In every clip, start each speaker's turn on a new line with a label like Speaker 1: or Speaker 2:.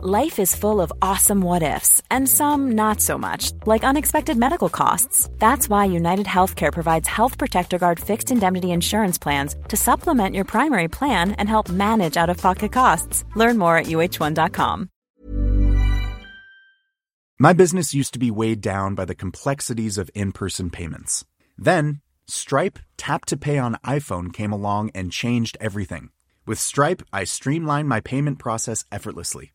Speaker 1: Life is full of awesome what ifs, and some not so much, like unexpected medical costs. That's why United Healthcare provides Health Protector Guard fixed indemnity insurance plans to supplement your primary plan and help manage out of pocket costs. Learn more at uh1.com.
Speaker 2: My business used to be weighed down by the complexities of in person payments. Then, Stripe Tap to Pay on iPhone came along and changed everything. With Stripe, I streamlined my payment process effortlessly.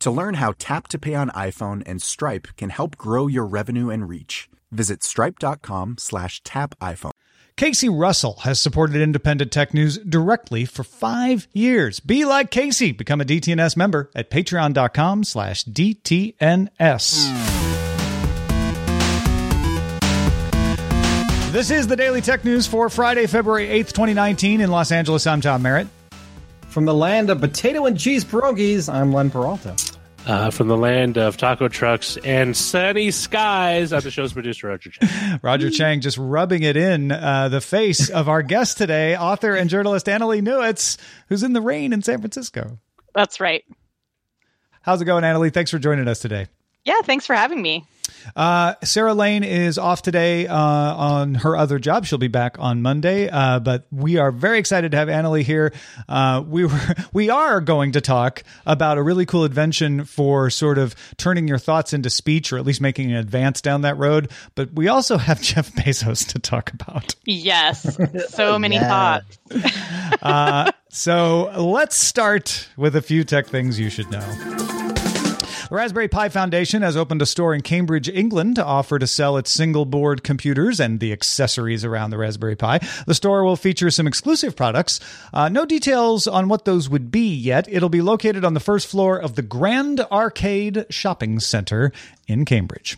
Speaker 2: To learn how Tap to Pay on iPhone and Stripe can help grow your revenue and reach, visit stripe.com slash tap iPhone.
Speaker 3: Casey Russell has supported independent tech news directly for five years. Be like Casey. Become a DTNS member at patreon.com slash DTNS. This is the Daily Tech News for Friday, February 8th, 2019 in Los Angeles. I'm Tom Merritt.
Speaker 4: From the land of potato and cheese pierogies, I'm Len Peralta.
Speaker 5: Uh, from the land of taco trucks and sunny skies, I'm the show's producer, Roger Chang.
Speaker 3: Roger Chang just rubbing it in uh, the face of our guest today, author and journalist Annalee Newitz, who's in the rain in San Francisco.
Speaker 6: That's right.
Speaker 3: How's it going, Annalee? Thanks for joining us today.
Speaker 6: Yeah, thanks for having me.
Speaker 3: Uh, Sarah Lane is off today uh, on her other job. She'll be back on Monday. Uh, but we are very excited to have Annalee here. Uh, we were we are going to talk about a really cool invention for sort of turning your thoughts into speech, or at least making an advance down that road. But we also have Jeff Bezos to talk about.
Speaker 6: Yes, so many thoughts.
Speaker 3: Uh, so let's start with a few tech things you should know. The Raspberry Pi Foundation has opened a store in Cambridge, England to offer to sell its single board computers and the accessories around the Raspberry Pi. The store will feature some exclusive products. Uh, no details on what those would be yet. It'll be located on the first floor of the Grand Arcade Shopping Center in Cambridge.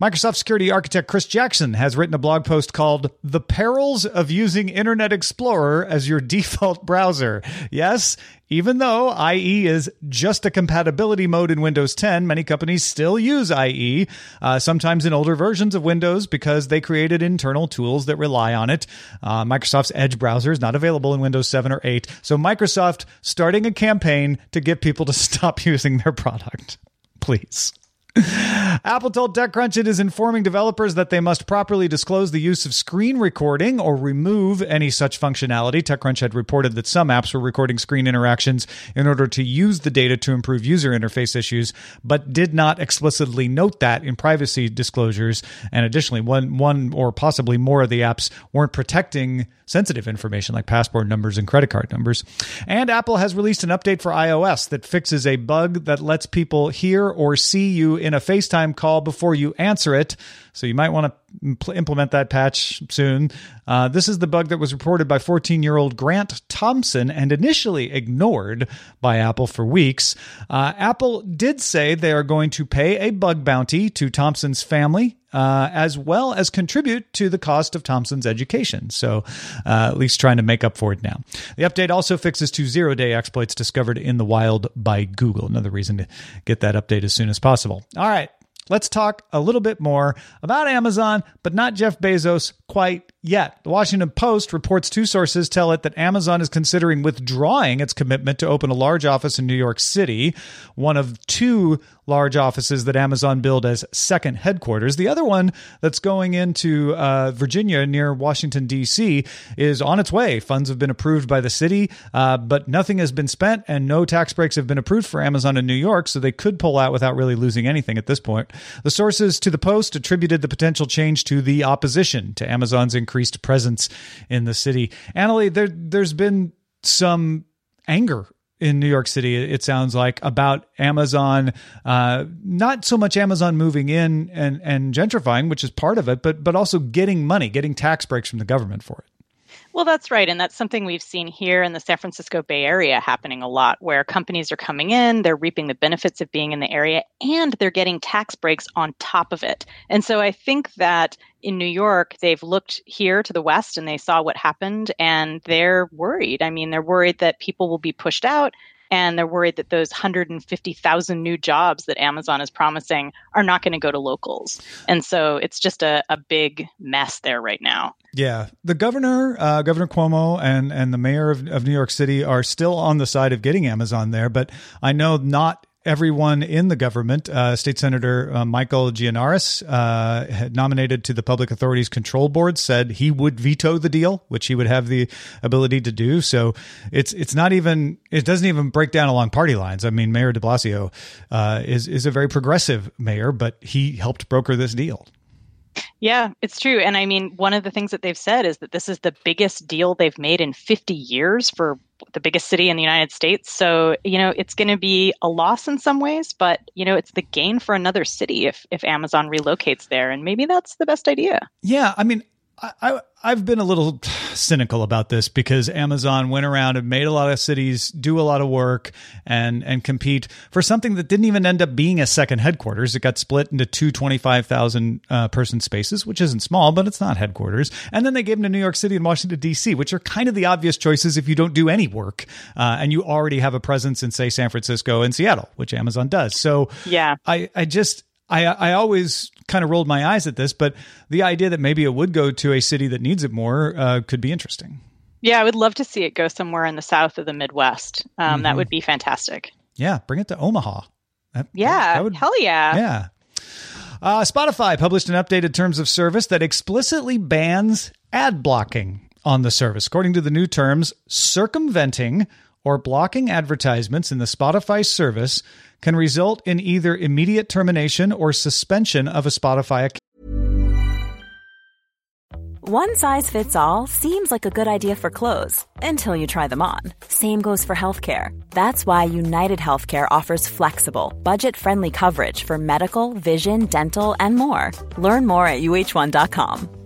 Speaker 3: Microsoft security architect Chris Jackson has written a blog post called The Perils of Using Internet Explorer as Your Default Browser. Yes, even though IE is just a compatibility mode in Windows 10, many companies still use IE, uh, sometimes in older versions of Windows because they created internal tools that rely on it. Uh, Microsoft's Edge browser is not available in Windows 7 or 8. So Microsoft starting a campaign to get people to stop using their product. Please. Apple told TechCrunch it is informing developers that they must properly disclose the use of screen recording or remove any such functionality. TechCrunch had reported that some apps were recording screen interactions in order to use the data to improve user interface issues, but did not explicitly note that in privacy disclosures. And additionally, one one or possibly more of the apps weren't protecting sensitive information like passport numbers and credit card numbers. And Apple has released an update for iOS that fixes a bug that lets people hear or see you in a FaceTime call before you answer it. So you might want to implement that patch soon. Uh, this is the bug that was reported by 14 year old Grant Thompson and initially ignored by Apple for weeks. Uh, Apple did say they are going to pay a bug bounty to Thompson's family. Uh, as well as contribute to the cost of Thompson's education. So, uh, at least trying to make up for it now. The update also fixes two zero day exploits discovered in the wild by Google. Another reason to get that update as soon as possible. All right, let's talk a little bit more about Amazon, but not Jeff Bezos quite yet. The Washington Post reports two sources tell it that Amazon is considering withdrawing its commitment to open a large office in New York City, one of two large offices that Amazon built as second headquarters. The other one that's going into uh, Virginia near Washington, D.C., is on its way. Funds have been approved by the city, uh, but nothing has been spent and no tax breaks have been approved for Amazon in New York, so they could pull out without really losing anything at this point. The sources to the Post attributed the potential change to the opposition to Amazon's increased presence in the city. Annalee, there, there's been some anger in New York City, it sounds like, about Amazon, uh, not so much Amazon moving in and, and gentrifying, which is part of it, but but also getting money, getting tax breaks from the government for it.
Speaker 6: Well, that's right. And that's something we've seen here in the San Francisco Bay Area happening a lot, where companies are coming in, they're reaping the benefits of being in the area, and they're getting tax breaks on top of it. And so I think that in New York, they've looked here to the west and they saw what happened, and they're worried. I mean, they're worried that people will be pushed out and they're worried that those 150,000 new jobs that Amazon is promising are not going to go to locals. And so it's just a, a big mess there right now.
Speaker 3: Yeah, the governor, uh, Governor Cuomo, and and the mayor of, of New York City are still on the side of getting Amazon there, but I know not everyone in the government. Uh, State Senator uh, Michael Gianaris, uh, nominated to the Public Authorities Control Board, said he would veto the deal, which he would have the ability to do. So it's it's not even it doesn't even break down along party lines. I mean, Mayor De Blasio uh, is is a very progressive mayor, but he helped broker this deal.
Speaker 6: Yeah, it's true. And I mean, one of the things that they've said is that this is the biggest deal they've made in 50 years for the biggest city in the United States. So, you know, it's going to be a loss in some ways, but, you know, it's the gain for another city if, if Amazon relocates there. And maybe that's the best idea.
Speaker 3: Yeah. I mean, I, I've been a little cynical about this because Amazon went around and made a lot of cities do a lot of work and and compete for something that didn't even end up being a second headquarters. It got split into two 25,000 uh, person spaces, which isn't small, but it's not headquarters. And then they gave them to New York City and Washington, D.C., which are kind of the obvious choices if you don't do any work uh, and you already have a presence in, say, San Francisco and Seattle, which Amazon does. So
Speaker 6: yeah,
Speaker 3: I, I just, I, I always kind of rolled my eyes at this, but the idea that maybe it would go to a city that needs it more uh, could be interesting.
Speaker 6: Yeah, I would love to see it go somewhere in the south of the Midwest. Um, mm-hmm. That would be fantastic.
Speaker 3: Yeah, bring it to Omaha.
Speaker 6: That, yeah, that would, hell yeah.
Speaker 3: Yeah. Uh, Spotify published an updated terms of service that explicitly bans ad blocking on the service. According to the new terms, circumventing or blocking advertisements in the Spotify service can result in either immediate termination or suspension of a Spotify account.
Speaker 1: One size fits all seems like a good idea for clothes until you try them on. Same goes for healthcare. That's why United Healthcare offers flexible, budget friendly coverage for medical, vision, dental, and more. Learn more at uh1.com.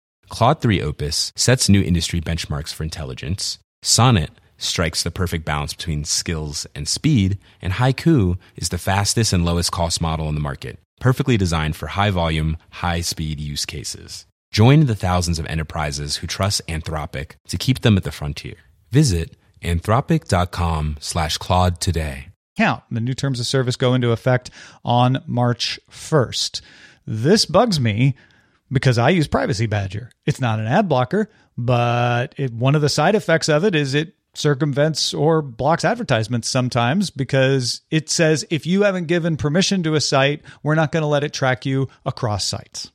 Speaker 7: Claude 3 Opus sets new industry benchmarks for intelligence. Sonnet strikes the perfect balance between skills and speed, and Haiku is the fastest and lowest cost model in the market, perfectly designed for high volume, high speed use cases. Join the thousands of enterprises who trust Anthropic to keep them at the frontier. Visit anthropic.com slash Claude today.
Speaker 3: Count. The new terms of service go into effect on March 1st. This bugs me because I use Privacy Badger. It's not an ad blocker, but it, one of the side effects of it is it circumvents or blocks advertisements sometimes because it says if you haven't given permission to a site, we're not going to let it track you across sites.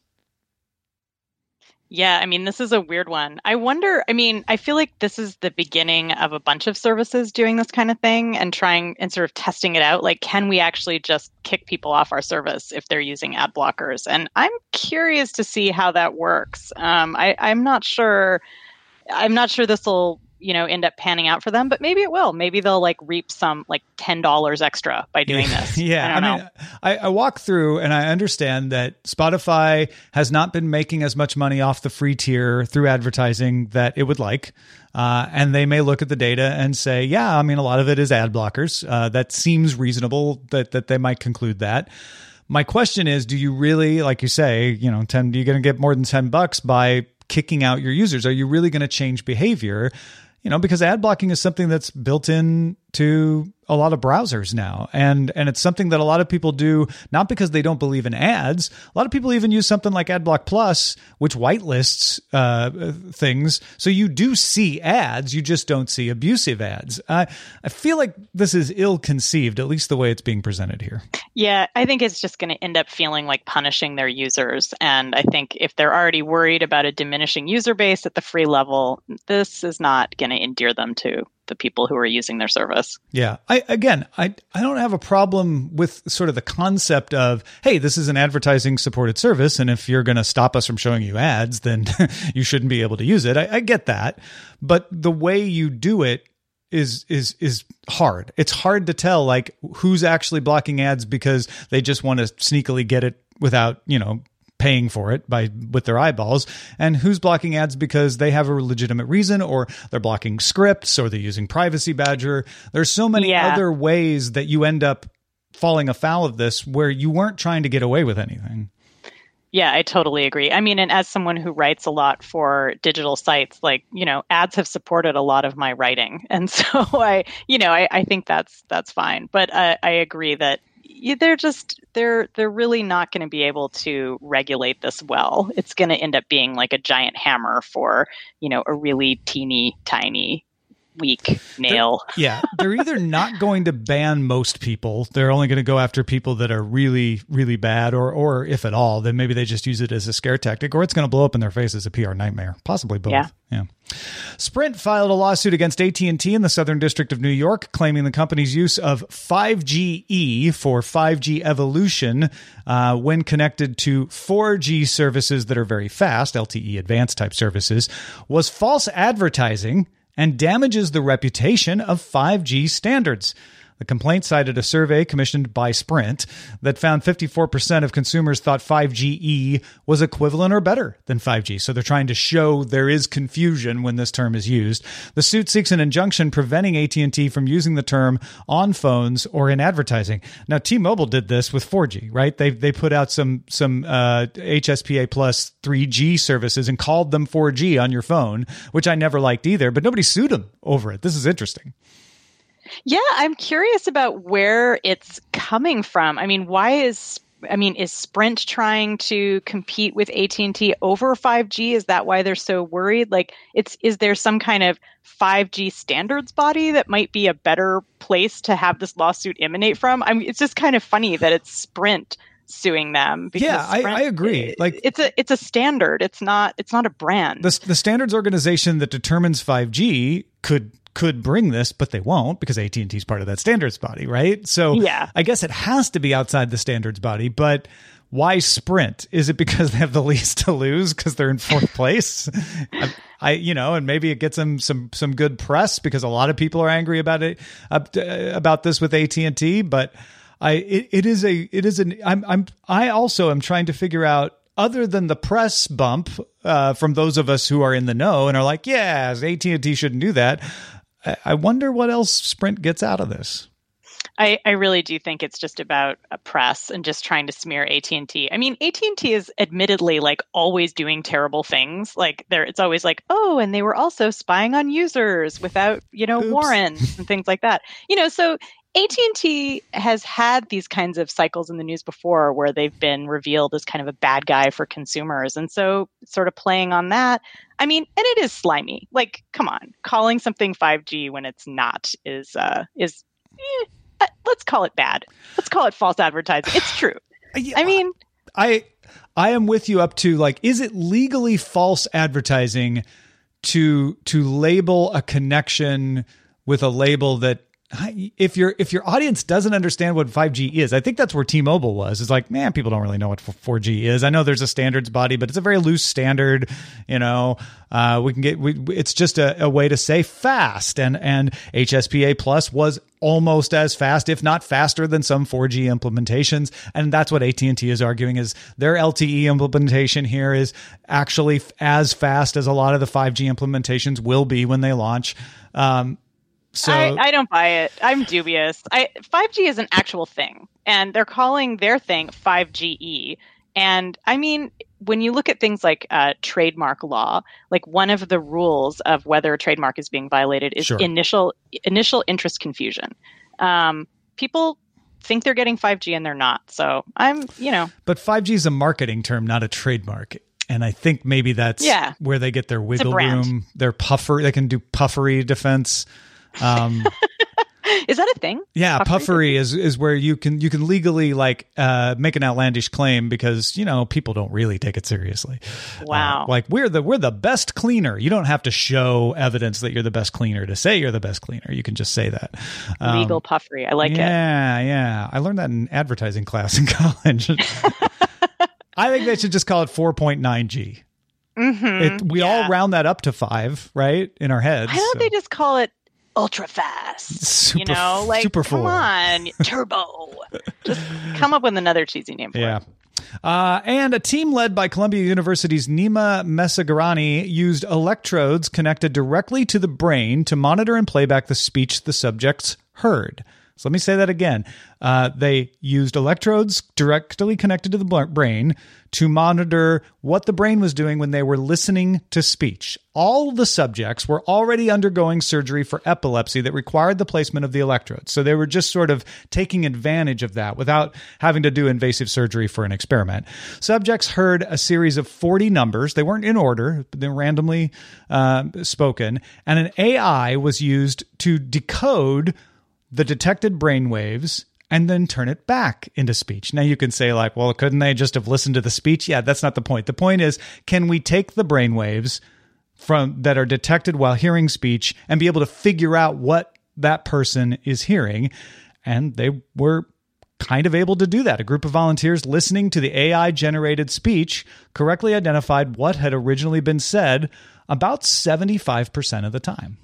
Speaker 6: Yeah, I mean, this is a weird one. I wonder, I mean, I feel like this is the beginning of a bunch of services doing this kind of thing and trying and sort of testing it out. Like, can we actually just kick people off our service if they're using ad blockers? And I'm curious to see how that works. Um, I, I'm not sure. I'm not sure this will you know end up panning out for them but maybe it will. Maybe they'll like reap some like $10 extra by doing this.
Speaker 3: Yeah. I, I mean I, I, walk through and i understand that spotify has not been making as much money off the free tier through advertising that it would like uh, and they may look at the data and say yeah i mean a lot of it is ad blockers. Uh, that seems reasonable that, that they might conclude that. My question is do you really like you say you know 10 you're going to get more than 10 bucks by kicking out your users? Are you really going to change behavior? You know, because ad blocking is something that's built in to a lot of browsers now. And and it's something that a lot of people do not because they don't believe in ads. A lot of people even use something like adblock plus which whitelists uh, things. So you do see ads you just don't see abusive ads. Uh, i feel like this is ill conceived at least the way it's being presented here.
Speaker 6: Yeah i think it's just going to end up feeling like punishing their users. And i think if they're already worried about a diminishing user base at the free level this is not going to endear them to the people who are using their service.
Speaker 3: Yeah. I again, I I don't have a problem with sort of the concept of, hey, this is an advertising supported service and if you're going to stop us from showing you ads, then you shouldn't be able to use it. I, I get that. But the way you do it is is is hard. It's hard to tell like who's actually blocking ads because they just want to sneakily get it without, you know, paying for it by with their eyeballs and who's blocking ads because they have a legitimate reason or they're blocking scripts or they're using privacy badger there's so many yeah. other ways that you end up falling afoul of this where you weren't trying to get away with anything
Speaker 6: yeah, I totally agree. I mean, and as someone who writes a lot for digital sites, like, you know, ads have supported a lot of my writing. And so I, you know, I, I think that's that's fine. But uh, I agree that they're just they're they're really not going to be able to regulate this well. It's going to end up being like a giant hammer for you know a really teeny tiny weak nail.
Speaker 3: They're, yeah, they're either not going to ban most people. They're only going to go after people that are really, really bad, or, or if at all, then maybe they just use it as a scare tactic, or it's going to blow up in their face as a PR nightmare. Possibly both.
Speaker 6: Yeah.
Speaker 3: yeah. Sprint filed a lawsuit against AT&T in the Southern District of New York, claiming the company's use of 5GE for 5G evolution uh, when connected to 4G services that are very fast, LTE advanced type services, was false advertising and damages the reputation of 5G standards. The complaint cited a survey commissioned by Sprint that found 54% of consumers thought 5GE was equivalent or better than 5G. So they're trying to show there is confusion when this term is used. The suit seeks an injunction preventing AT&T from using the term on phones or in advertising. Now T-Mobile did this with 4G, right? They they put out some some uh, HSPA plus 3G services and called them 4G on your phone, which I never liked either, but nobody sued them over it. This is interesting.
Speaker 6: Yeah, I'm curious about where it's coming from. I mean, why is I mean, is Sprint trying to compete with AT&T over 5G? Is that why they're so worried? Like it's is there some kind of 5G standards body that might be a better place to have this lawsuit emanate from? I mean, it's just kind of funny that it's Sprint suing them
Speaker 3: yeah I, I, agree like
Speaker 6: it's a it's a standard it's not it's not a brand
Speaker 3: the, the standards organization that determines 5g could could bring this, but they won't because AT and T is part of that standards body, right? So
Speaker 6: yeah.
Speaker 3: I guess it has to be outside the standards body, but why sprint? Is it because they have the least to lose because they're in fourth place? I, I, you know, and maybe it gets them some some good press because a lot of people are angry about it uh, about this with AT and T. But I, it, it is a it is an I'm I'm I also am trying to figure out other than the press bump uh, from those of us who are in the know and are like, yeah, AT and T shouldn't do that. I wonder what else Sprint gets out of this.
Speaker 6: I, I really do think it's just about a press and just trying to smear AT&T. I mean, AT&T is admittedly like always doing terrible things. Like there it's always like, "Oh, and they were also spying on users without, you know, Oops. warrants and things like that." You know, so AT&T has had these kinds of cycles in the news before where they've been revealed as kind of a bad guy for consumers. And so sort of playing on that, I mean, and it is slimy. Like, come on, calling something 5G when it's not is uh is eh, uh, let's call it bad. Let's call it false advertising. It's true. I mean,
Speaker 3: I I am with you up to like is it legally false advertising to to label a connection with a label that if your if your audience doesn't understand what 5G is, I think that's where T-Mobile was. It's like, man, people don't really know what 4G is. I know there's a standards body, but it's a very loose standard. You know, uh, we can get we, it's just a, a, way to say fast, and and HSPA plus was almost as fast, if not faster, than some 4G implementations, and that's what AT and T is arguing is their LTE implementation here is actually as fast as a lot of the 5G implementations will be when they launch. Um, so
Speaker 6: I, I don't buy it. I'm dubious. I 5G is an actual thing, and they're calling their thing 5GE. and I mean, when you look at things like uh, trademark law, like one of the rules of whether a trademark is being violated is
Speaker 3: Sure.
Speaker 6: initial initial interest confusion. Um, people think they're getting 5G and they're not. So I'm, you know,
Speaker 3: But 5G is a marketing term, not a trademark. And I think maybe that's
Speaker 6: Yeah.
Speaker 3: where they get their wiggle room, their puffer. They can do puffery defense. Um,
Speaker 6: is that a thing?
Speaker 3: yeah,
Speaker 6: Puffery?
Speaker 3: puffery is is where you can you can legally like uh, make an outlandish claim because you know people don't really take it seriously.
Speaker 6: Wow.
Speaker 3: Uh, like we're the we're the best cleaner. You don't have to show evidence that you're the best cleaner to say you're the best cleaner. You can just say that. Um,
Speaker 6: Legal puffery. I like it.
Speaker 3: yeah, yeah. I learned that in advertising class in college. I think they should just call it 4.9G.
Speaker 6: hmm
Speaker 3: It, we all round that up to five, right, in our heads.
Speaker 6: Why don't
Speaker 3: so-
Speaker 6: they just call it ultra fast?
Speaker 3: Super,
Speaker 6: you know, like
Speaker 3: super
Speaker 6: come
Speaker 3: four.
Speaker 6: on, turbo. just come up with another cheesy name for
Speaker 3: Yeah.
Speaker 6: it.
Speaker 3: Uh, and a team led by Columbia University's Nima Mesgarani used electrodes connected directly to the brain to monitor and play back the speech the subjects heard. So let me say that again. Uh, they used electrodes directly connected to the brain to monitor what the brain was doing when they were listening to speech. All the subjects were already undergoing surgery for epilepsy that required the placement of the electrodes. So they were just sort of taking advantage of that without having to do invasive surgery for an experiment. Subjects heard a series of 40 numbers. They weren't in order, they were randomly uh, spoken. And an AI was used to decode the detected brain waves and then turn it back into speech. Now you can say like, well, couldn't they just have listened to the speech? Yeah, that's not the point. The point is, can we take the brain waves from that are detected while hearing speech and be able to figure out what that person is hearing? And they were kind of able to do that. A group of volunteers listening to the AI generated speech correctly identified what had originally been said about 75% of the time.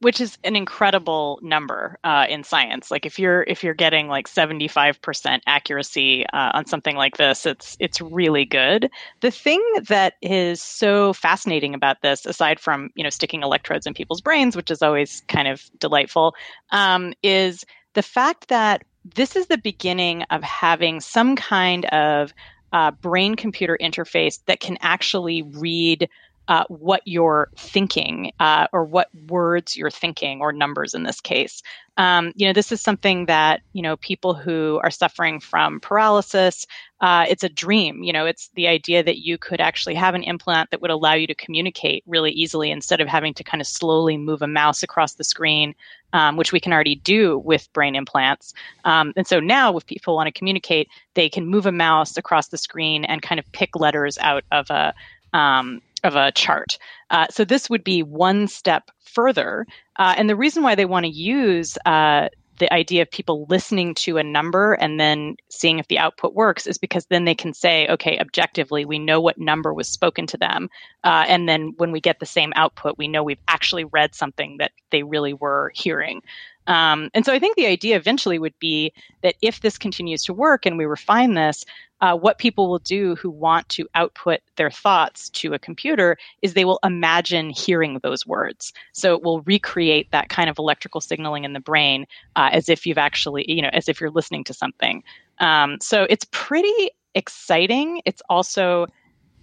Speaker 6: Which is an incredible number uh, in science. Like if you're if you're getting like seventy five percent accuracy uh, on something like this, it's it's really good. The thing that is so fascinating about this, aside from you know sticking electrodes in people's brains, which is always kind of delightful, um, is the fact that this is the beginning of having some kind of uh, brain computer interface that can actually read uh, what you're thinking uh, or what words you're thinking or numbers in this case. Um, you know this is something that you know people who are suffering from paralysis uh, it's a dream. You know it's the idea that you could actually have an implant that would allow you to communicate really easily instead of having to kind of slowly move a mouse across the screen um, which we can already do with brain implants. Um, and so now if people want to communicate they can move a mouse across the screen and kind of pick letters out of a um, of a chart. Uh, so this would be one step further. Uh, and the reason why they want to use uh, the idea of people listening to a number and then seeing if the output works is because then they can say, okay, objectively, we know what number was spoken to them. Uh, and then when we get the same output, we know we've actually read something that they really were hearing. Um, and so I think the idea eventually would be that if this continues to work and we refine this, uh, what people will do who want to output their thoughts to a computer is they will imagine hearing those words. So it will recreate that kind of electrical signaling in the brain uh, as if you've actually, you know, as if you're listening to something. Um, so it's pretty exciting. It's also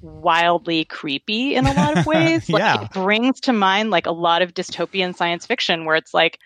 Speaker 6: wildly creepy in a lot of ways. Like
Speaker 3: Yeah.
Speaker 6: it brings to mind like a lot of dystopian science fiction where it's like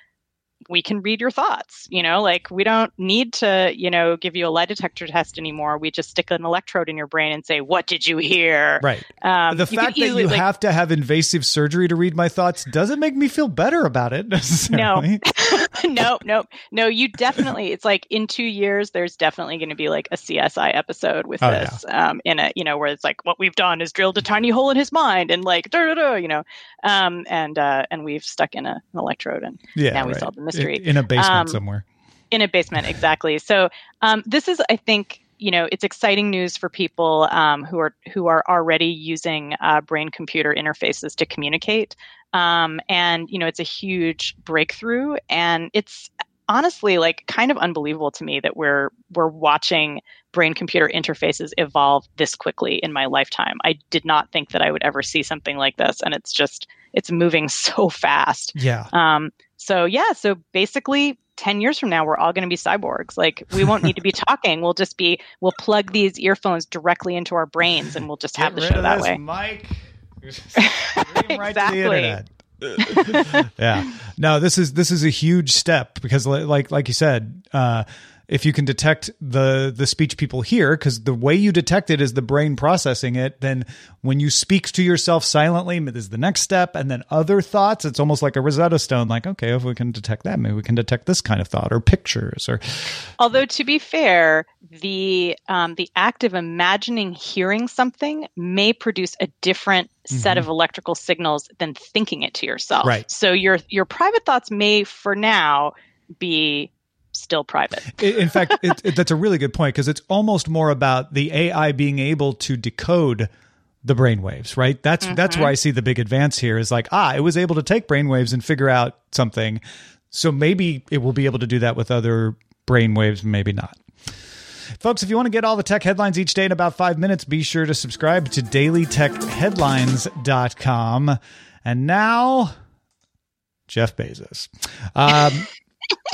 Speaker 6: we can read your thoughts, you know, like we don't need to, you know, give you a lie detector test anymore. We just stick an electrode in your brain and say, "What did you hear?"
Speaker 3: Right.
Speaker 6: Um,
Speaker 3: the fact that you
Speaker 6: like-
Speaker 3: have to have invasive surgery to read my thoughts doesn't make me feel better about it necessarily.
Speaker 6: no, no, no. You definitely. It's like in two years, there's definitely going to be like a CSI episode with
Speaker 3: Oh,
Speaker 6: this. Um, in a you know where it's like what we've done is drilled a tiny hole in his mind and like. You know, um, and uh, and we've stuck in a, an electrode and
Speaker 3: Yeah.
Speaker 6: now we
Speaker 3: right.
Speaker 6: solved the mystery.
Speaker 3: In, a basement
Speaker 6: Um,
Speaker 3: somewhere.
Speaker 6: in a basement exactly so um, this is i think you know it's exciting news for people um, who are who are already using uh, brain computer interfaces to communicate um, and you know it's a huge breakthrough and it's honestly like kind of unbelievable to me that we're we're watching brain computer interfaces evolve this quickly in my lifetime i did not think that i would ever see something like this and it's just it's moving so fast
Speaker 3: Yeah.
Speaker 6: um, so yeah, so basically 10 years from now we're all going to be cyborgs like we won't need to be talking we'll just be we'll plug these earphones directly into our brains and we'll just have the show that
Speaker 3: this
Speaker 6: way
Speaker 3: Mike. Right to the
Speaker 6: Exactly.
Speaker 3: internet. yeah. No, this is this is a huge step because like like you said, uh if you can detect the the speech people hear because the way you detect it is the brain processing it then when you speak to yourself silently is the next step and then other thoughts it's almost like a rosetta stone like okay if we can detect that maybe we can detect this kind of thought or pictures or
Speaker 6: although to be fair the um, the act of imagining hearing something may produce a different set of electrical signals than thinking it to yourself
Speaker 3: Right.
Speaker 6: so your your private thoughts may for now be still private
Speaker 3: In fact, it, it, that's a really good point because it's almost more about the AI being able to decode the brainwaves, right? That's that's where I see the big advance here. Is like, ah, it was able to take brainwaves and figure out something. So maybe it will be able to do that with other brainwaves, maybe not. Folks, if you want to get all the tech headlines each day in about five minutes, be sure to subscribe to dailytechheadlines.com. And now, Jeff Bezos. Um,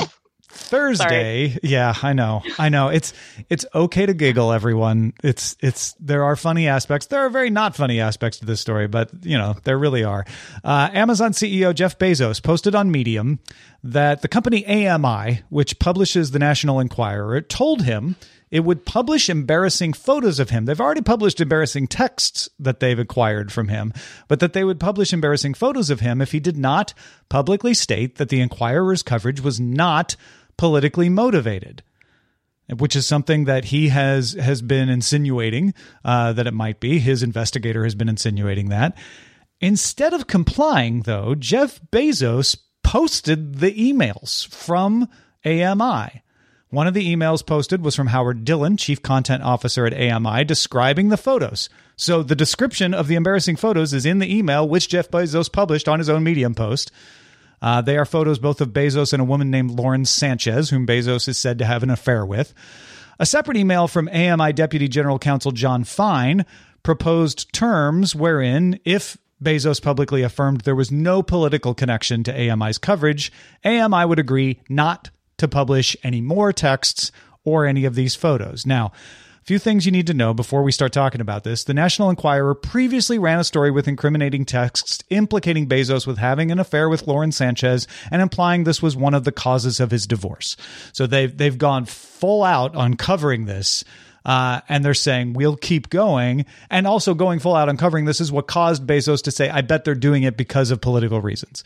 Speaker 3: Thursday, yeah, I know, I know. It's it's okay to giggle, everyone. It's it's there are funny aspects. There are very not funny aspects to this story, but you know there really are. Uh, Amazon CEO Jeff Bezos posted on Medium that the company AMI, which publishes the National Enquirer, told him it would publish embarrassing photos of him. They've already published embarrassing texts that they've acquired from him, but that they would publish embarrassing photos of him if he did not publicly state that the Enquirer's coverage was not politically motivated. Which is something that he has has been insinuating uh, that it might be. His investigator has been insinuating that. Instead of complying, though, Jeff Bezos posted the emails from AMI. One of the emails posted was from Howard Dillon, chief content officer at AMI, describing the photos. So the description of the embarrassing photos is in the email, which Jeff Bezos published on his own Medium post. Uh, they are photos both of Bezos and a woman named Lauren Sanchez, whom Bezos is said to have an affair with. A separate email from AMI Deputy General Counsel Jon Fine proposed terms wherein, if Bezos publicly affirmed there was no political connection to AMI's coverage, AMI would agree not to publish any more texts or any of these photos. Now, few things you need to know before we start talking about this. The National Enquirer previously ran a story with incriminating texts implicating Bezos with having an affair with Lauren Sanchez and implying this was one of the causes of his divorce. So they've they've gone full out on covering this. Uh, and they're saying we'll keep going, and also going full out on covering this is what caused Bezos to say, "I bet they're doing it because of political reasons."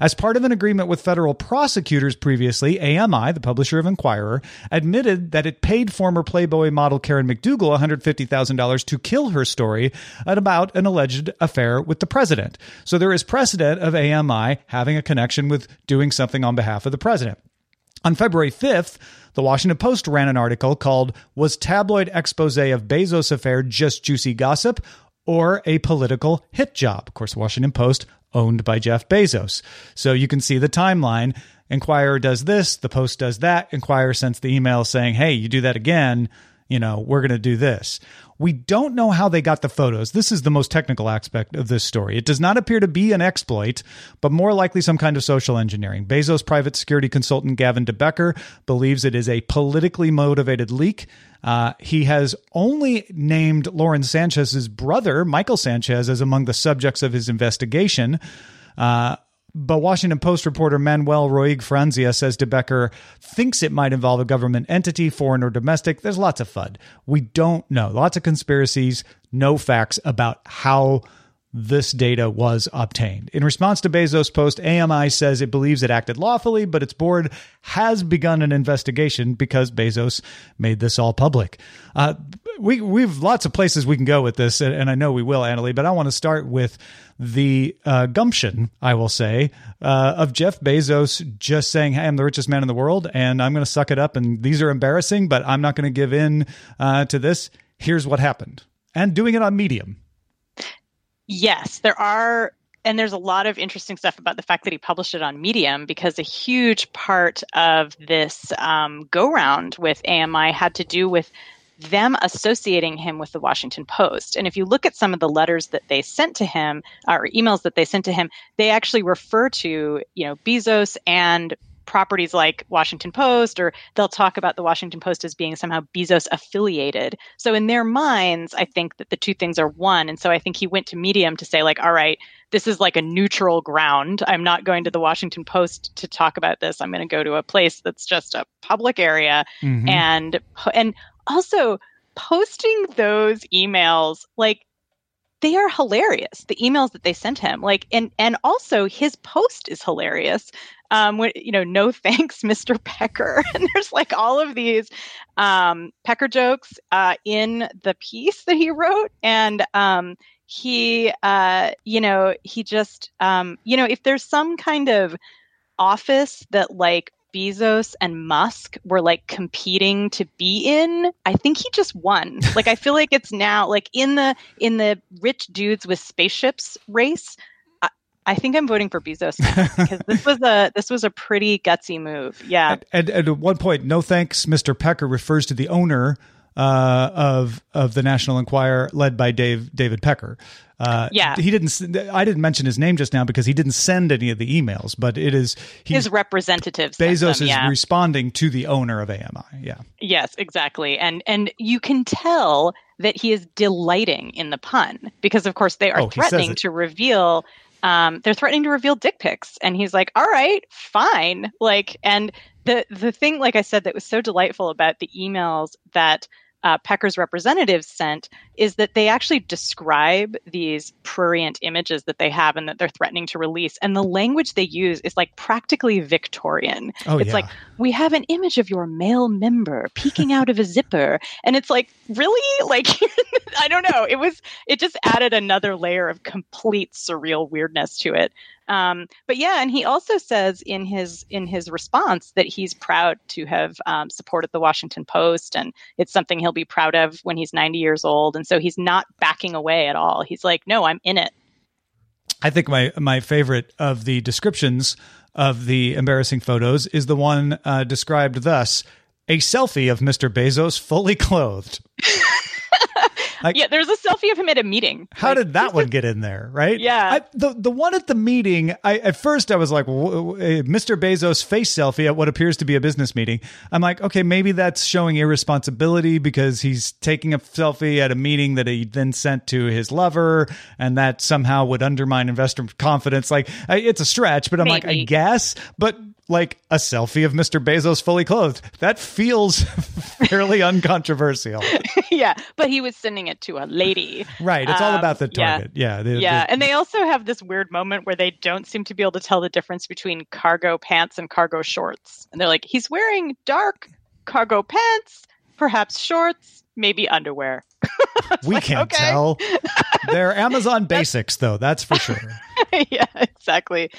Speaker 3: As part of an agreement with federal prosecutors previously, AMI, the publisher of Enquirer, admitted that it paid former Playboy model Karen McDougal $150,000 to kill her story about an alleged affair with the president. So there is precedent of AMI having a connection with doing something on behalf of the president. On February 5th, the Washington Post ran an article called Was Tabloid Expose of Bezos Affair Just Juicy Gossip or a Political Hit Job? Of course, Washington Post owned by Jeff Bezos. So you can see the timeline. Enquirer does this, the Post does that. Enquirer sends the email saying, hey, you do that again, you know, we're going to do this. We don't know how they got the photos. This is the most technical aspect of this story. It does not appear to be an exploit, but more likely some kind of social engineering. Bezos' private security consultant Gavin DeBecker believes it is a politically motivated leak. Uh, he has only named Lauren Sanchez's brother, Michael Sanchez, as among the subjects of his investigation. Uh, but Washington Post reporter Manuel Roig Franzia says DeBecker thinks it might involve a government entity, foreign or domestic. There's lots of FUD. We don't know. Lots of conspiracies, no facts about how this data was obtained. In response to Bezos' post, AMI says it believes it acted lawfully, but its board has begun an investigation because Bezos made this all public. Uh, we we've lots of places we can go with this, and, and I know we will, Annalee, but I want to start with the uh, gumption, I will say, uh, of Jeff Bezos just saying, "Hey, I'm the richest man in the world, and I'm going to suck it up, and these are embarrassing, but I'm not going to give in uh, to this." Here's what happened, and doing it on Medium.
Speaker 6: Yes, there are and there's a lot of interesting stuff about the fact that he published it on Medium because a huge part of this um, go round with AMI had to do with them associating him with the Washington Post. And if you look at some of the letters that they sent to him or emails that they sent to him, they actually refer to, you know, Bezos and properties like Washington Post, or they'll talk about the Washington Post as being somehow Bezos affiliated. So in their minds, I think that the two things are one. And so I think he went to Medium to say, like, all right, this is like a neutral ground. I'm not going to the Washington Post to talk about this. I'm going to go to a place that's just a public area.
Speaker 3: Mhm.
Speaker 6: And and also posting those emails like they are hilarious the emails that they sent him like and and also his post is hilarious um when, you know no thanks mr pecker. And there's like all of these um pecker jokes uh in the piece that he wrote and um he uh you know he just um you know if there's some kind of office that like Bezos and Musk were like competing to be in, I think he just won. Like I feel like it's now like in the in the rich dudes with spaceships race. I, think I'm voting for Bezos because this was a this was a pretty gutsy move. Yeah.
Speaker 3: And, and at one point, no thanks, Mr. Pecker refers to the owner uh, of of the National Enquirer, led by Dave David Pecker. Uh,
Speaker 6: Yeah.
Speaker 3: he didn't. I didn't mention his name just now because he didn't send any of the emails, but it is he's
Speaker 6: His representatives.
Speaker 3: Bezos
Speaker 6: them,
Speaker 3: is responding to the owner of AMI. Yeah,
Speaker 6: Yes, exactly. And and you can tell that he is delighting in the pun because of course they are
Speaker 3: Oh,
Speaker 6: threatening to reveal um, they're threatening to reveal dick pics and he's like, "All right, fine." Like and the the thing like I said that was so delightful about the emails that uh, Pecker's representatives sent is that they actually describe these prurient images that they have and that they're threatening to release. And the language they use is like practically Victorian.
Speaker 3: Oh,
Speaker 6: it's
Speaker 3: yeah.
Speaker 6: like, we have an image of your male member peeking out of a zipper. And it's like, really? Like, I don't know. It was, it just added another layer of complete surreal weirdness to it. Um, but yeah, and he also says in his in his response that he's proud to have um, supported the Washington Post, and it's something he'll be proud of when he's 90 years old. And so he's not backing away at all. He's like, no, I'm in it.
Speaker 3: I think my my favorite of the descriptions of the embarrassing photos is the one uh, described thus: a selfie of Mr. Bezos fully clothed. Like-
Speaker 6: yeah, there's a selfie of him at a meeting.
Speaker 3: How
Speaker 6: Like,
Speaker 3: did that one get in there? Right?
Speaker 6: Yeah.
Speaker 3: I, the the one at the meeting. I at first I was like, Mr. Bezos face selfie at what appears to be a business meeting. I'm like, okay, maybe that's showing irresponsibility because he's taking a selfie at a meeting that he then sent to his lover, and that somehow would undermine investor confidence. Like, I, it's a stretch, but I'm like, I guess, but. Like a selfie of Mr. Bezos fully clothed. That feels fairly uncontroversial.
Speaker 6: yeah, but he was sending it to a lady.
Speaker 3: Right. It's all
Speaker 6: Um,
Speaker 3: about the
Speaker 6: yeah.
Speaker 3: target. Yeah. the-
Speaker 6: Yeah,
Speaker 3: the-
Speaker 6: and they also have this weird moment where they don't seem to be able to tell the difference between cargo pants and cargo shorts. And they're like, he's wearing dark cargo pants, perhaps shorts, maybe underwear.
Speaker 3: we
Speaker 6: like,
Speaker 3: can't
Speaker 6: okay.
Speaker 3: tell. They're Amazon basics, though. That's for sure.
Speaker 6: yeah, exactly.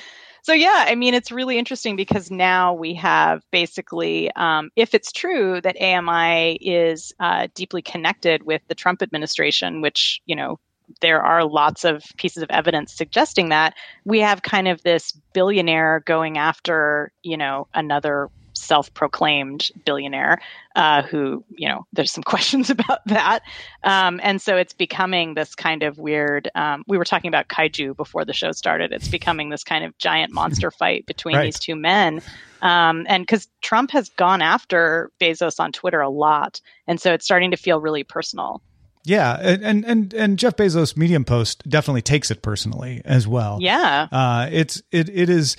Speaker 6: So yeah, I mean, it's really interesting because now we have basically, um, if it's true that AMI is uh, deeply connected with the Trump administration, which you know there are lots of pieces of evidence suggesting that we have kind of this billionaire going after you know another self-proclaimed billionaire uh, who you know there's some questions about that um, and so it's becoming this kind of weird um, we were talking about kaiju before the show started it's becoming this kind of giant monster fight between
Speaker 3: Right.
Speaker 6: these two men um, and because trump has gone after bezos on twitter a lot and so it's starting to feel really personal
Speaker 3: Yeah, and and and, and Jeff Bezos' Medium post definitely takes it personally as well.
Speaker 6: yeah
Speaker 3: Uh, it's it it is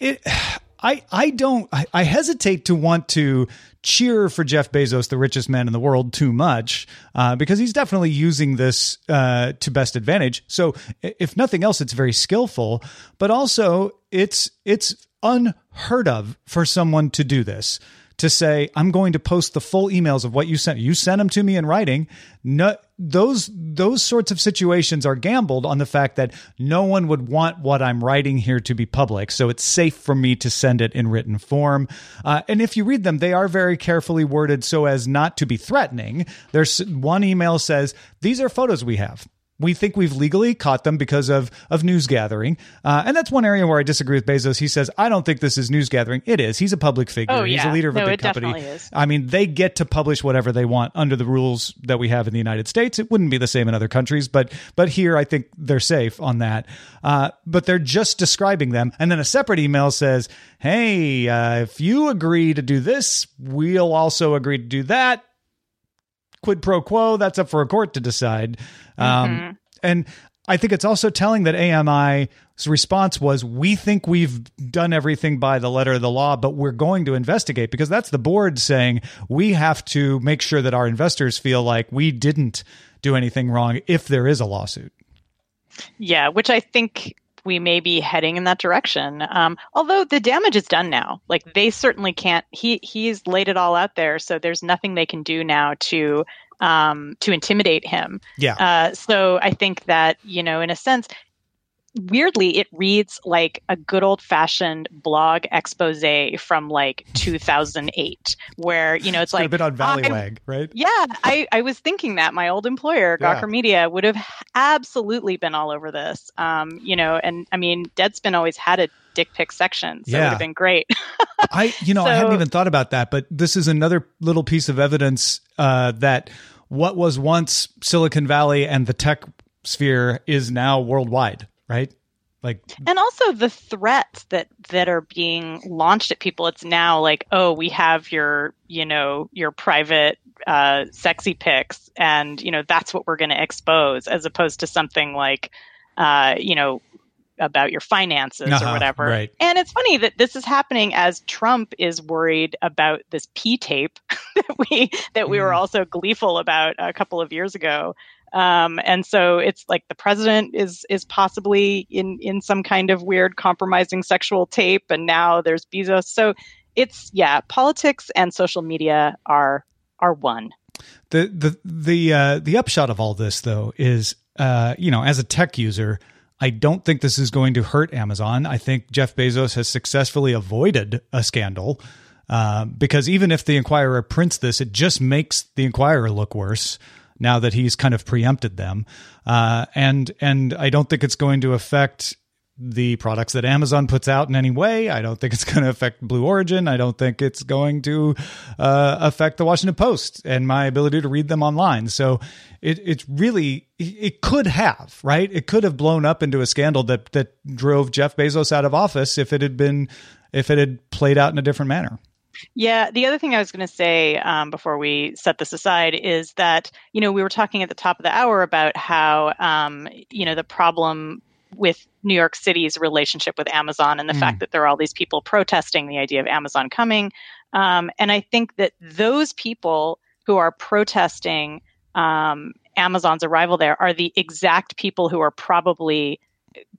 Speaker 3: it. I I don't I, I hesitate to want to cheer for Jeff Bezos, the richest man in the world, too much uh, because he's definitely using this uh, to best advantage. So if nothing else, it's very skillful, but also it's it's unheard of for someone to do this to say i'm going to post the full emails of what you sent you sent them to me in writing no, those those sorts of situations are gambled on the fact that no one would want what i'm writing here to be public. So it's safe for me to send it in written form. Uh, and if you read them they are very carefully worded so as not to be threatening. There's one email says these are photos we have we think we've legally caught them because of of news gathering, uh, and that's one area where I disagree with Bezos. He says I don't think this is news gathering. It is. He's a public figure.
Speaker 6: Oh, yeah.
Speaker 3: He's a leader of
Speaker 6: No,
Speaker 3: a big
Speaker 6: it
Speaker 3: company.
Speaker 6: definitely is.
Speaker 3: I mean, they get to publish whatever they want under the rules that we have in the United States. It wouldn't be the same in other countries, but but here I think they're safe on that. Uh, but they're just describing them, and then a separate email says, "Hey, uh, if you agree to do this, we'll also agree to do that." Quid pro quo. That's up for a court to decide. Um, and I think it's also telling that AMI's response was, "We think we've done everything by the letter of the law, but we're going to investigate." Because that's the board saying we have to make sure that our investors feel like we didn't do anything wrong if there is a lawsuit.
Speaker 6: Yeah, which I think we may be heading in that direction. Um, although the damage is done now. Like they certainly can't. He he's laid it all out there, so there's nothing they can do now to um, to intimidate him.
Speaker 3: Yeah.
Speaker 6: Uh, so I think that you know, in a sense, weirdly, it reads like a good old fashioned blog expose from like 2008, where you know it's like
Speaker 3: have been on
Speaker 6: I'm-
Speaker 3: Valleywag, right?
Speaker 6: yeah, I, I was thinking that my old employer,
Speaker 3: Yeah.
Speaker 6: Gawker Media, would have absolutely been all over this. Um, you know, and I mean, Deadspin always had a dick pic section, so it would have been great.
Speaker 3: I, you know, I hadn't even thought about that, but this is another little piece of evidence uh, that what was once Silicon Valley and the tech sphere is now worldwide, right? Like,
Speaker 6: and also the threats that that are being launched at people. It's now like, oh, we have your, you know, your private uh, sexy pics, and you know that's what we're going to expose, as opposed to something like, uh, you know. About your finances
Speaker 3: Uh-huh,
Speaker 6: or whatever.
Speaker 3: right.
Speaker 6: And it's funny that this is happening as Trump is worried about this P tape that we that we were also gleeful about a couple of years ago. Um, and so it's like the president is is possibly in in some kind of weird compromising sexual tape, and now there's Bezos. So it's yeah, politics and social media are are one.
Speaker 3: the the the uh, the upshot of all this though is uh, you know as a tech user i don't think this is going to hurt amazon i think jeff bezos has successfully avoided a scandal uh, because even if the Enquirer prints this it just makes the Enquirer look worse now that he's kind of preempted them uh, and and i don't think it's going to affect the products that Amazon puts out in any way. I don't think it's going to affect Blue Origin. I don't think it's going to uh, affect the Washington Post and my ability to read them online. So it it's really it could have right. It could have blown up into a scandal that that drove Jeff Bezos out of office if it had been if it had played out in a different manner.
Speaker 6: Yeah, the other thing I was going to say um, before we set this aside is that you know we were talking at the top of the hour about how um, you know the problem with New York City's relationship with Amazon and the fact that there are all these people protesting the idea of Amazon coming, um, and I think that those people who are protesting um, Amazon's arrival there are the exact people who are probably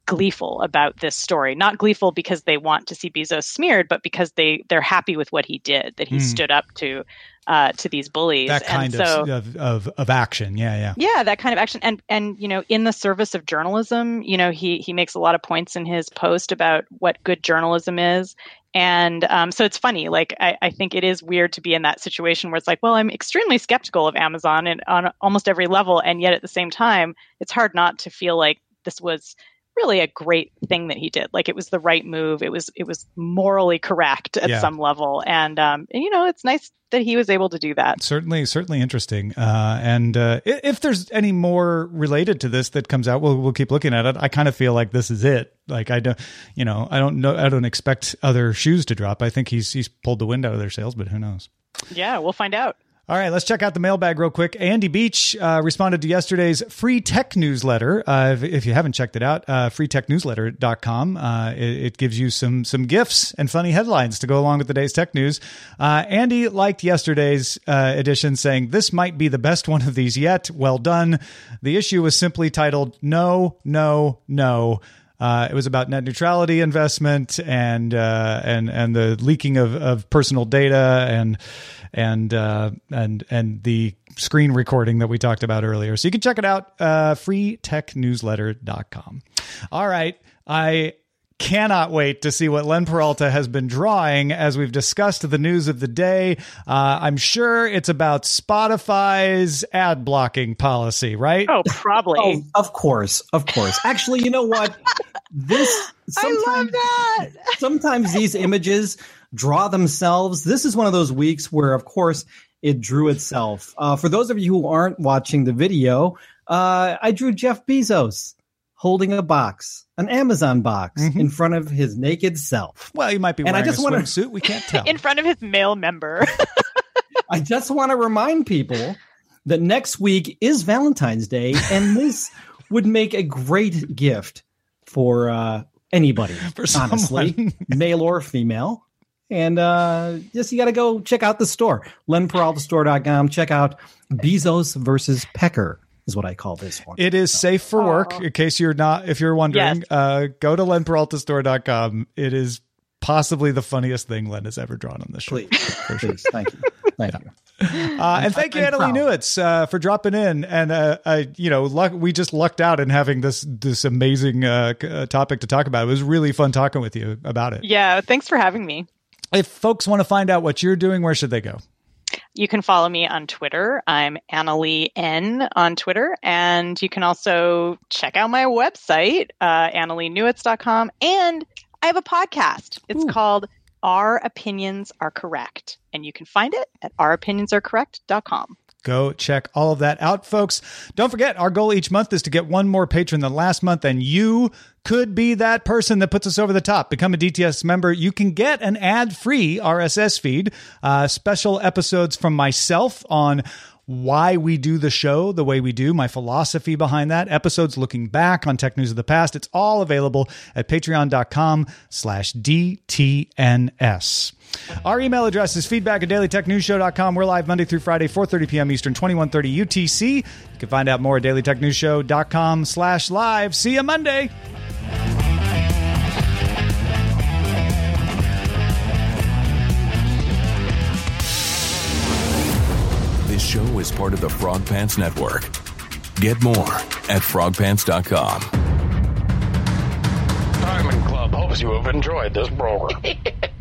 Speaker 6: gleeful about this story. Not gleeful because they want to see Bezos smeared, but because they they're happy with what he did, that he
Speaker 3: Hmm.
Speaker 6: stood up to uh, to these bullies.
Speaker 3: That kind
Speaker 6: and so,
Speaker 3: of, of of of action. Yeah, yeah.
Speaker 6: yeah, that kind of action, and and you know, in the service of journalism, you know, he he makes a lot of points in his post about what good journalism is, and um, so it's funny. Like I, I think it is weird to be in that situation where it's like, well, I'm extremely skeptical of Amazon and on almost every level, and yet at the same time, it's hard not to feel like this was really a great thing that he did. Like it was the right move. It was it was morally correct at
Speaker 3: Yeah.
Speaker 6: some level, and um, and you know, it's nice that he was able to do that.
Speaker 3: certainly certainly interesting uh, and uh, if there's any more related to this that comes out we'll, we'll keep looking at it i kind of feel like this is it like i don't you know i don't know i don't expect other shoes to drop i think he's he's pulled the wind out of their sails but who knows
Speaker 6: Yeah, we'll find out.
Speaker 3: All right, let's check out the mailbag real quick. Andy Beach uh, responded to yesterday's free tech newsletter. Uh, if, if you haven't checked it out, uh, freetechnewsletter.com. Uh, it, it gives you some some gifts and funny headlines to go along with the day's tech news. Uh, Andy liked yesterday's uh, edition, saying, This might be the best one of these yet. Well done. The issue was simply titled No, No, No. Uh, it was about net neutrality investment and uh, and and the leaking of, of personal data and and uh, and and the screen recording that we talked about earlier. So you can check it out, uh, freetechnewsletter.com. All right, I cannot wait to see what Len Peralta has been drawing as we've discussed the news of the day. Uh, I'm sure it's about Spotify's ad blocking policy, right?
Speaker 6: Oh, probably.
Speaker 4: Oh, of course, of course. Actually, you know what? This sometimes, sometimes these images draw themselves. This is one of those weeks where, of course, it drew itself. Uh, for those of you who aren't watching the video, uh, I drew Jeff Bezos holding a box, an Amazon box,
Speaker 3: Mhm.
Speaker 4: in front of his naked self.
Speaker 3: Well, he might be
Speaker 4: And I
Speaker 3: wearing
Speaker 4: just
Speaker 3: a
Speaker 4: wanna-
Speaker 3: swimsuit. We can't tell.
Speaker 6: In front of his male member.
Speaker 4: I just want to remind people that next week is Valentine's Day, and this would make a great gift for uh, anybody,
Speaker 3: For
Speaker 4: honestly, male or female. And uh, just you got to go check out the store, lenperaltastore.com. Check out Bezos versus Pecker is what I call this one.
Speaker 3: It is safe for work.
Speaker 6: Aw.
Speaker 3: In case you're not, if you're wondering,
Speaker 6: Yes.
Speaker 3: uh, go to lenperaltastore.com. It is possibly the funniest thing Len has ever drawn on the show.
Speaker 4: Please, please, thank you, thank you.
Speaker 3: Uh, and thank you,
Speaker 4: I'm Annalee.
Speaker 3: Newitz, uh, for dropping in. And uh, uh, you know, luck, we just lucked out in having this this amazing uh, uh, topic to talk about. It was really fun talking with you about it.
Speaker 6: yeah, thanks for having me.
Speaker 3: If folks want to find out what you're doing, where should they go?
Speaker 6: You can follow me on Twitter. I'm Annalee N on Twitter. And you can also check out my website, uh, AnnaleeNewitz.com. And I have a podcast. It's called Our Opinions Are Correct. And you can find it at ouropinionsarecorrect.com.
Speaker 3: Go check all of that out, folks. Don't forget, our goal each month is to get one more patron than last month, and you could be that person that puts us over the top. Become a DTS member. You can get an ad free RSS feed, uh, special episodes from myself on why we do the show the way we do, my philosophy behind that, episodes looking back on tech news of the past. It's all available at patreon.com slash DTNS. Our email address is feedback at dailytechnewsshow.com. We're live Monday through Friday, 4.30 p.m. Eastern, 21.30 UTC. You can find out more at dailytechnewsshow.com slash live. See you Monday.
Speaker 8: This show is part of the Frog Pants Network. Get more at frogpants.com.
Speaker 9: Diamond Club hopes you have enjoyed this program.